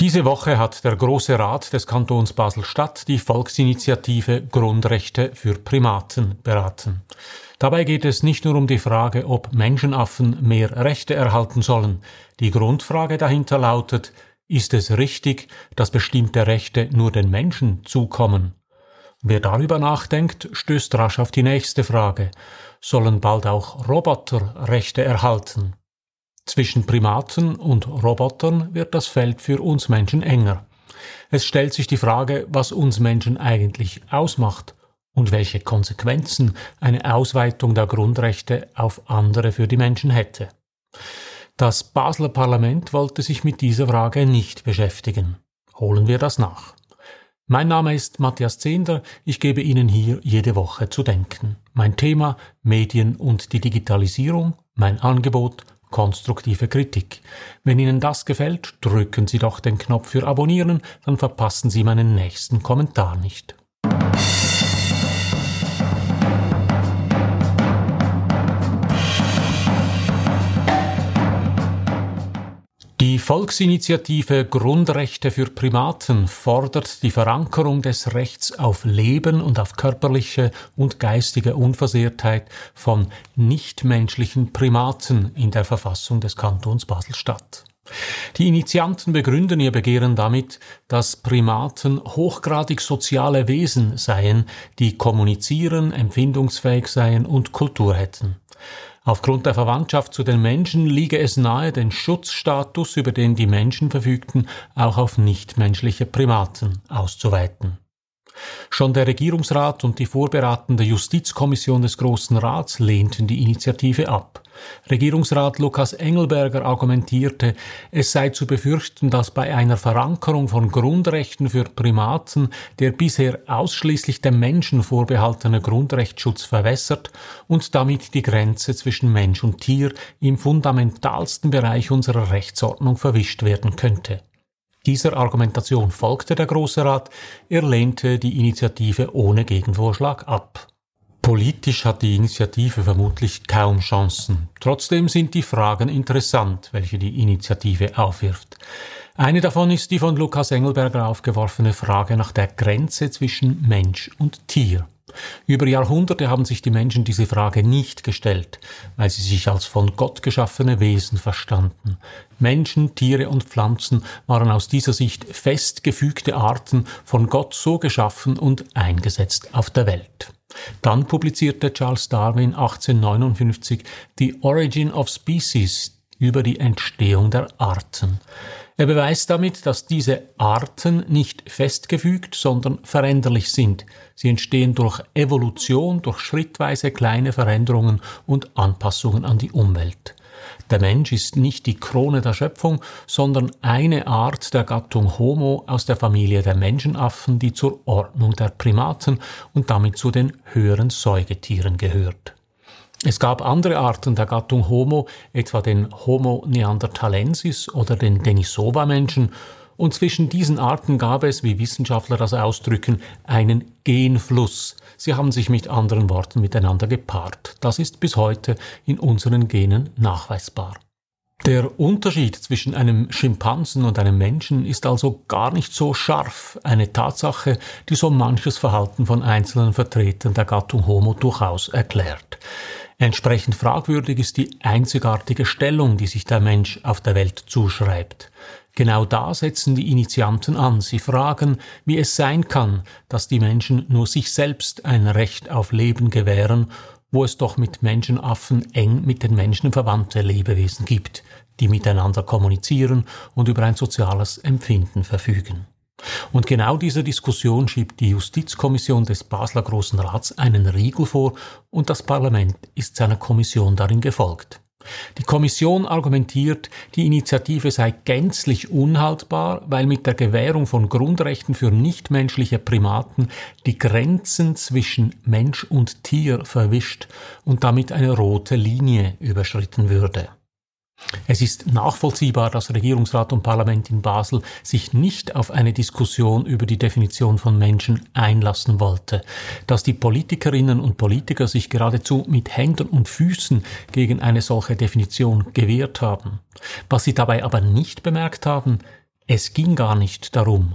Diese Woche hat der Große Rat des Kantons Basel-Stadt die Volksinitiative Grundrechte für Primaten beraten. Dabei geht es nicht nur um die Frage, ob Menschenaffen mehr Rechte erhalten sollen. Die Grundfrage dahinter lautet, ist es richtig, dass bestimmte Rechte nur den Menschen zukommen? Wer darüber nachdenkt, stößt rasch auf die nächste Frage. Sollen bald auch Roboter Rechte erhalten? Zwischen Primaten und Robotern wird das Feld für uns Menschen enger. Es stellt sich die Frage, was uns Menschen eigentlich ausmacht und welche Konsequenzen eine Ausweitung der Grundrechte auf andere für die Menschen hätte. Das Basler Parlament wollte sich mit dieser Frage nicht beschäftigen. Holen wir das nach. Mein Name ist Matthias Zehnder, ich gebe Ihnen hier jede Woche zu denken. Mein Thema Medien und die Digitalisierung, mein Angebot konstruktive Kritik. Wenn Ihnen das gefällt, drücken Sie doch den Knopf für Abonnieren, dann verpassen Sie meinen nächsten Kommentar nicht. Volksinitiative Grundrechte für Primaten fordert die Verankerung des Rechts auf Leben und auf körperliche und geistige Unversehrtheit von nichtmenschlichen Primaten in der Verfassung des Kantons Basel-Stadt. Die Initianten begründen ihr Begehren damit, dass Primaten hochgradig soziale Wesen seien, die kommunizieren, empfindungsfähig seien und Kultur hätten. Aufgrund der Verwandtschaft zu den Menschen liege es nahe, den Schutzstatus, über den die Menschen verfügten, auch auf nichtmenschliche Primaten auszuweiten. Schon der Regierungsrat und die vorberatende Justizkommission des Großen Rats lehnten die Initiative ab. Regierungsrat Lukas Engelberger argumentierte, es sei zu befürchten, dass bei einer Verankerung von Grundrechten für Primaten der bisher ausschließlich dem Menschen vorbehaltene Grundrechtsschutz verwässert und damit die Grenze zwischen Mensch und Tier im fundamentalsten Bereich unserer Rechtsordnung verwischt werden könnte. Dieser Argumentation folgte der Große Rat, er lehnte die Initiative ohne Gegenvorschlag ab. Politisch hat die Initiative vermutlich kaum Chancen. Trotzdem sind die Fragen interessant, welche die Initiative aufwirft. Eine davon ist die von Lukas Engelberger aufgeworfene Frage nach der Grenze zwischen Mensch und Tier. Über Jahrhunderte haben sich die Menschen diese Frage nicht gestellt, weil sie sich als von Gott geschaffene Wesen verstanden. Menschen, Tiere und Pflanzen waren aus dieser Sicht festgefügte Arten, von Gott so geschaffen und eingesetzt auf der Welt. Dann publizierte Charles Darwin 1859 The Origin of Species über die Entstehung der Arten. Er beweist damit, dass diese Arten nicht festgefügt, sondern veränderlich sind. Sie entstehen durch Evolution, durch schrittweise kleine Veränderungen und Anpassungen an die Umwelt. Der Mensch ist nicht die Krone der Schöpfung, sondern eine Art der Gattung Homo aus der Familie der Menschenaffen, die zur Ordnung der Primaten und damit zu den höheren Säugetieren gehört. Es gab andere Arten der Gattung Homo, etwa den Homo neanderthalensis oder den Denisova-Menschen, und zwischen diesen Arten gab es, wie Wissenschaftler das ausdrücken, einen Genfluss. Sie haben sich mit anderen Worten miteinander gepaart. Das ist bis heute in unseren Genen nachweisbar. Der Unterschied zwischen einem Schimpansen und einem Menschen ist also gar nicht so scharf, eine Tatsache, die so manches Verhalten von einzelnen Vertretern der Gattung Homo durchaus erklärt. Entsprechend fragwürdig ist die einzigartige Stellung, die sich der Mensch auf der Welt zuschreibt. Genau da setzen die Initianten an. Sie fragen, wie es sein kann, dass die Menschen nur sich selbst ein Recht auf Leben gewähren, wo es doch mit Menschenaffen eng mit den Menschen verwandte Lebewesen gibt, die miteinander kommunizieren und über ein soziales Empfinden verfügen. Und genau dieser Diskussion schiebt die Justizkommission des Basler Großen Rats einen Riegel vor und das Parlament ist seiner Kommission darin gefolgt. Die Kommission argumentiert, die Initiative sei gänzlich unhaltbar, weil mit der Gewährung von Grundrechten für nichtmenschliche Primaten die Grenzen zwischen Mensch und Tier verwischt und damit eine rote Linie überschritten würde. Es ist nachvollziehbar, dass Regierungsrat und Parlament in Basel sich nicht auf eine Diskussion über die Definition von Menschen einlassen wollte, dass die Politikerinnen und Politiker sich geradezu mit Händen und Füßen gegen eine solche Definition gewehrt haben. Was sie dabei aber nicht bemerkt haben, Es ging gar nicht darum.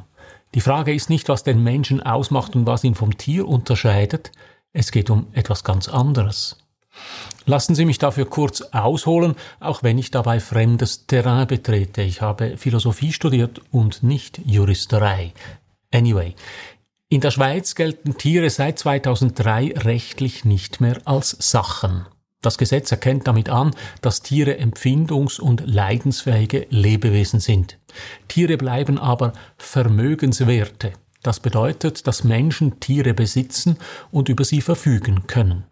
Die Frage ist nicht, was den Menschen ausmacht und was ihn vom Tier unterscheidet, es geht um etwas ganz anderes. Lassen Sie mich dafür kurz ausholen, auch wenn ich dabei fremdes Terrain betrete. Ich habe Philosophie studiert und nicht Juristerei. Anyway, in der Schweiz gelten Tiere seit 2003 rechtlich nicht mehr als Sachen. Das Gesetz erkennt damit an, dass Tiere empfindungs- und leidensfähige Lebewesen sind. Tiere bleiben aber Vermögenswerte. Das bedeutet, dass Menschen Tiere besitzen und über sie verfügen können.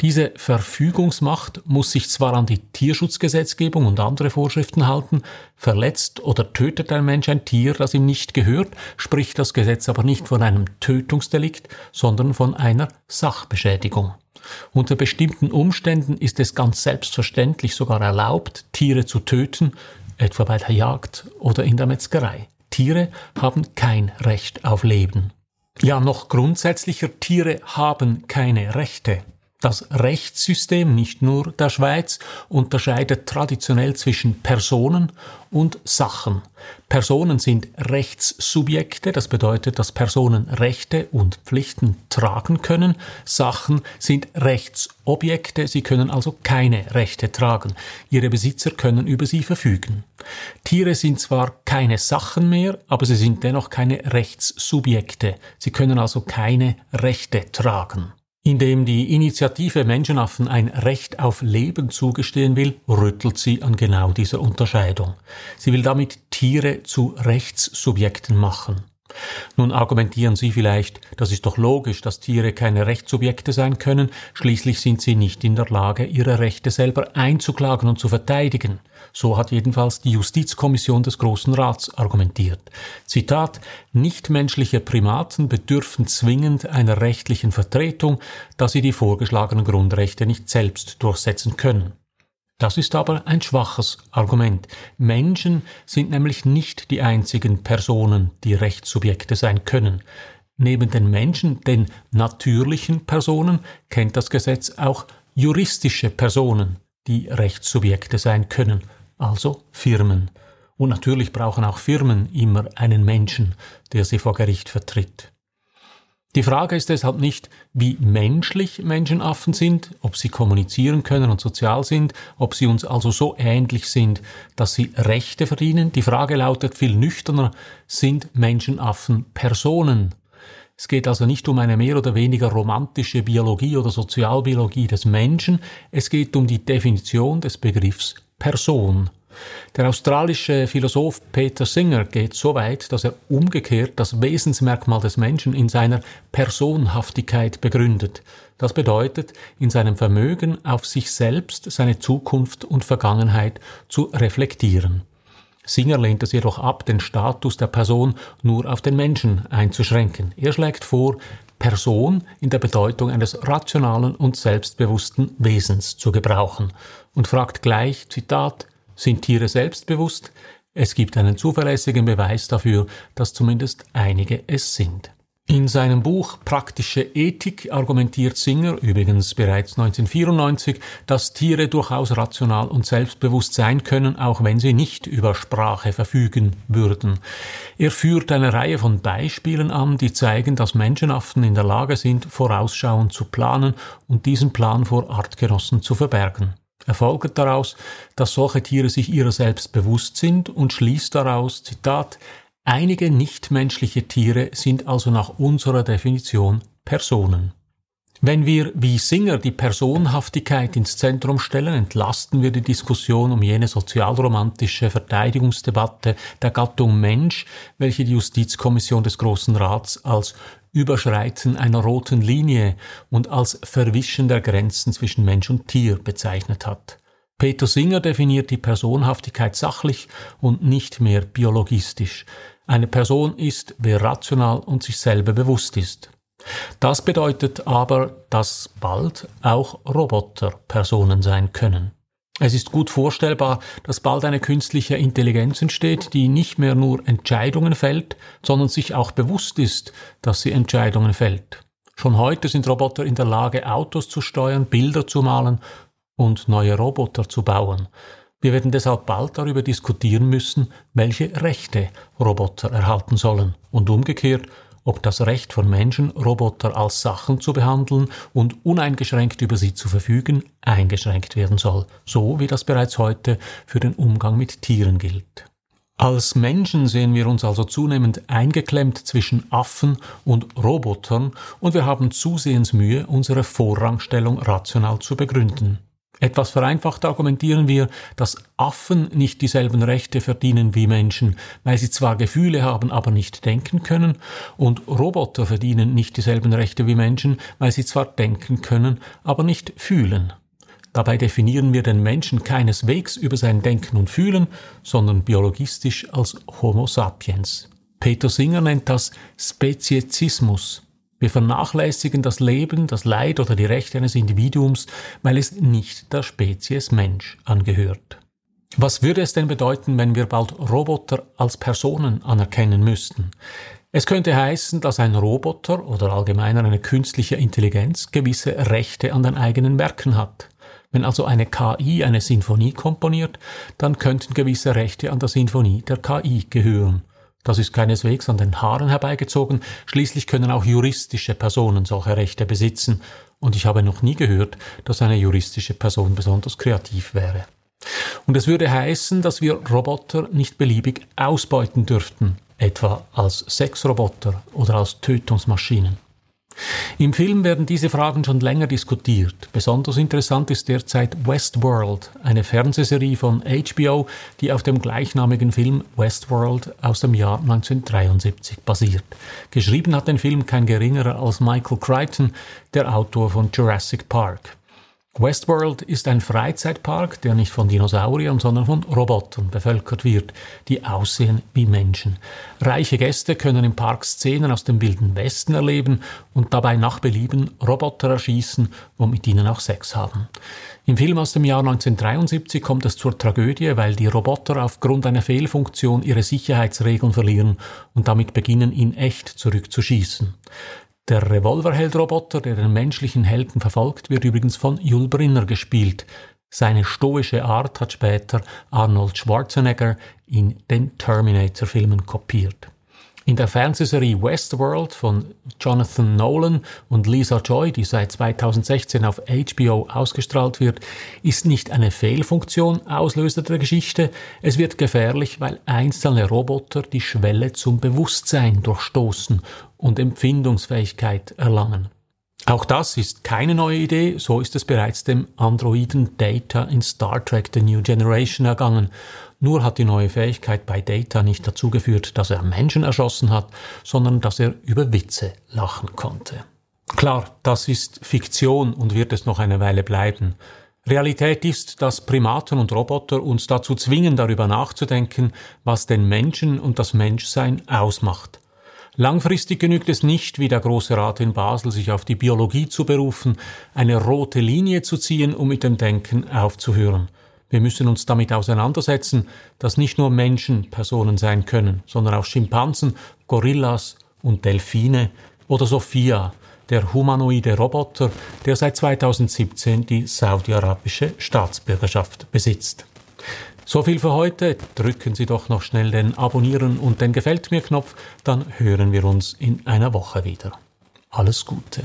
Diese Verfügungsmacht muss sich zwar an die Tierschutzgesetzgebung und andere Vorschriften halten, verletzt oder tötet ein Mensch ein Tier, das ihm nicht gehört, spricht das Gesetz aber nicht von einem Tötungsdelikt, sondern von einer Sachbeschädigung. Unter bestimmten Umständen ist es ganz selbstverständlich sogar erlaubt, Tiere zu töten, etwa bei der Jagd oder in der Metzgerei. Tiere haben kein Recht auf Leben. Ja, noch grundsätzlicher, Tiere haben keine Rechte. Das Rechtssystem nicht nur der Schweiz unterscheidet traditionell zwischen Personen und Sachen. Personen sind Rechtssubjekte, das bedeutet, dass Personen Rechte und Pflichten tragen können. Sachen sind Rechtsobjekte, sie können also keine Rechte tragen. Ihre Besitzer können über sie verfügen. Tiere sind zwar keine Sachen mehr, aber sie sind dennoch keine Rechtssubjekte. Sie können also keine Rechte tragen. Indem die Initiative Menschenaffen ein Recht auf Leben zugestehen will, rüttelt sie an genau dieser Unterscheidung. Sie will damit Tiere zu Rechtssubjekten machen. Nun argumentieren Sie vielleicht, das ist doch logisch, dass Tiere keine Rechtssubjekte sein können, schließlich sind sie nicht in der Lage, ihre Rechte selber einzuklagen und zu verteidigen. So hat jedenfalls die Justizkommission des Großen Rats argumentiert. Zitat Nichtmenschliche Primaten bedürfen zwingend einer rechtlichen Vertretung, da sie die vorgeschlagenen Grundrechte nicht selbst durchsetzen können. Das ist aber ein schwaches Argument. Menschen sind nämlich nicht die einzigen Personen, die Rechtssubjekte sein können. Neben den Menschen, den natürlichen Personen, kennt das Gesetz auch juristische Personen, die Rechtssubjekte sein können, also Firmen. Und natürlich brauchen auch Firmen immer einen Menschen, der sie vor Gericht vertritt. Die Frage ist deshalb nicht, wie menschlich Menschenaffen sind, ob sie kommunizieren können und sozial sind, ob sie uns also so ähnlich sind, dass sie Rechte verdienen. Die Frage lautet viel nüchterner, sind Menschenaffen Personen? Es geht also nicht um eine mehr oder weniger romantische Biologie oder Sozialbiologie des Menschen, es geht um die Definition des Begriffs Person. Der australische Philosoph Peter Singer geht so weit, dass er umgekehrt das Wesensmerkmal des Menschen in seiner Personhaftigkeit begründet. Das bedeutet, in seinem Vermögen auf sich selbst, seine Zukunft und Vergangenheit zu reflektieren. Singer lehnt es jedoch ab, den Status der Person nur auf den Menschen einzuschränken. Er schlägt vor, Person in der Bedeutung eines rationalen und selbstbewussten Wesens zu gebrauchen und fragt gleich, Zitat, sind Tiere selbstbewusst? Es gibt einen zuverlässigen Beweis dafür, dass zumindest einige es sind. In seinem Buch Praktische Ethik argumentiert Singer, übrigens bereits 1994, dass Tiere durchaus rational und selbstbewusst sein können, auch wenn sie nicht über Sprache verfügen würden. Er führt eine Reihe von Beispielen an, die zeigen, dass Menschenaffen in der Lage sind, vorausschauend zu planen und diesen Plan vor Artgenossen zu verbergen. Er folgt daraus, dass solche Tiere sich ihrer selbst bewusst sind und schließt daraus, Zitat, einige nichtmenschliche Tiere sind also nach unserer Definition Personen. Wenn wir wie Singer die Personhaftigkeit ins Zentrum stellen, entlasten wir die Diskussion um jene sozialromantische Verteidigungsdebatte der Gattung Mensch, welche die Justizkommission des Großen Rats als Überschreiten einer roten Linie und als Verwischen der Grenzen zwischen Mensch und Tier bezeichnet hat. Peter Singer definiert die Personhaftigkeit sachlich und nicht mehr biologistisch. Eine Person ist, wer rational und sich selber bewusst ist. Das bedeutet aber, dass bald auch Roboter Personen sein können. Es ist gut vorstellbar, dass bald eine künstliche Intelligenz entsteht, die nicht mehr nur Entscheidungen fällt, sondern sich auch bewusst ist, dass sie Entscheidungen fällt. Schon heute sind Roboter in der Lage, Autos zu steuern, Bilder zu malen und neue Roboter zu bauen. Wir werden deshalb bald darüber diskutieren müssen, welche Rechte Roboter erhalten sollen und umgekehrt, ob das Recht von Menschen, Roboter als Sachen zu behandeln und uneingeschränkt über sie zu verfügen, eingeschränkt werden soll, so wie das bereits heute für den Umgang mit Tieren gilt. Als Menschen sehen wir uns also zunehmend eingeklemmt zwischen Affen und Robotern und wir haben zusehends Mühe, unsere Vorrangstellung rational zu begründen. Etwas vereinfacht argumentieren wir, dass Affen nicht dieselben Rechte verdienen wie Menschen, weil sie zwar Gefühle haben, aber nicht denken können, und Roboter verdienen nicht dieselben Rechte wie Menschen, weil sie zwar denken können, aber nicht fühlen. Dabei definieren wir den Menschen keineswegs über sein Denken und Fühlen, sondern biologistisch als Homo sapiens. Peter Singer nennt das Speziesismus. Wir vernachlässigen das Leben, das Leid oder die Rechte eines Individuums, weil es nicht der Spezies Mensch angehört. Was würde es denn bedeuten, wenn wir bald Roboter als Personen anerkennen müssten? Es könnte heißen, dass ein Roboter oder allgemeiner eine künstliche Intelligenz gewisse Rechte an den eigenen Werken hat. Wenn also eine KI eine Sinfonie komponiert, dann könnten gewisse Rechte an der Sinfonie der KI gehören. Das ist keineswegs an den Haaren herbeigezogen, schließlich können auch juristische Personen solche Rechte besitzen, und ich habe noch nie gehört, dass eine juristische Person besonders kreativ wäre. Und es würde heißen, dass wir Roboter nicht beliebig ausbeuten dürften, etwa als Sexroboter oder als Tötungsmaschinen. Im Film werden diese Fragen schon länger diskutiert. Besonders interessant ist derzeit Westworld, eine Fernsehserie von HBO, die auf dem gleichnamigen Film Westworld aus dem Jahr 1973 basiert. Geschrieben hat den Film kein geringerer als Michael Crichton, der Autor von Jurassic Park. Westworld ist ein Freizeitpark, der nicht von Dinosauriern, sondern von Robotern bevölkert wird, die aussehen wie Menschen. Reiche Gäste können im Park Szenen aus dem wilden Westen erleben und dabei nach Belieben Roboter erschießen und mit ihnen auch Sex haben. Im Film aus dem Jahr 1973 kommt es zur Tragödie, weil die Roboter aufgrund einer Fehlfunktion ihre Sicherheitsregeln verlieren und damit beginnen, in echt zurückzuschießen. Der Revolverheld-Roboter, der den menschlichen Helden verfolgt, wird übrigens von Yul Brynner gespielt. Seine stoische Art hat später Arnold Schwarzenegger in den Terminator-Filmen kopiert. In der Fernsehserie Westworld von Jonathan Nolan und Lisa Joy, die seit 2016 auf HBO ausgestrahlt wird, ist nicht eine Fehlfunktion Auslöser der Geschichte, es wird gefährlich, weil einzelne Roboter die Schwelle zum Bewusstsein durchstoßen und Empfindungsfähigkeit erlangen. Auch das ist keine neue Idee, so ist es bereits dem Androiden Data in Star Trek The New Generation ergangen. Nur hat die neue Fähigkeit bei Data nicht dazu geführt, dass er Menschen erschossen hat, sondern dass er über Witze lachen konnte. Klar, das ist Fiktion und wird es noch eine Weile bleiben. Realität ist, dass Primaten und Roboter uns dazu zwingen, darüber nachzudenken, was den Menschen und das Menschsein ausmacht. Langfristig genügt es nicht, wie der Große Rat in Basel, sich auf die Biologie zu berufen, eine rote Linie zu ziehen, um mit dem Denken aufzuhören. Wir müssen uns damit auseinandersetzen, dass nicht nur Menschen Personen sein können, sondern auch Schimpansen, Gorillas und Delfine oder Sophia, der humanoide Roboter, der seit 2017 die saudi-arabische Staatsbürgerschaft besitzt. So viel für heute. Drücken Sie doch noch schnell den Abonnieren und den Gefällt mir Knopf, dann hören wir uns in einer Woche wieder. Alles Gute.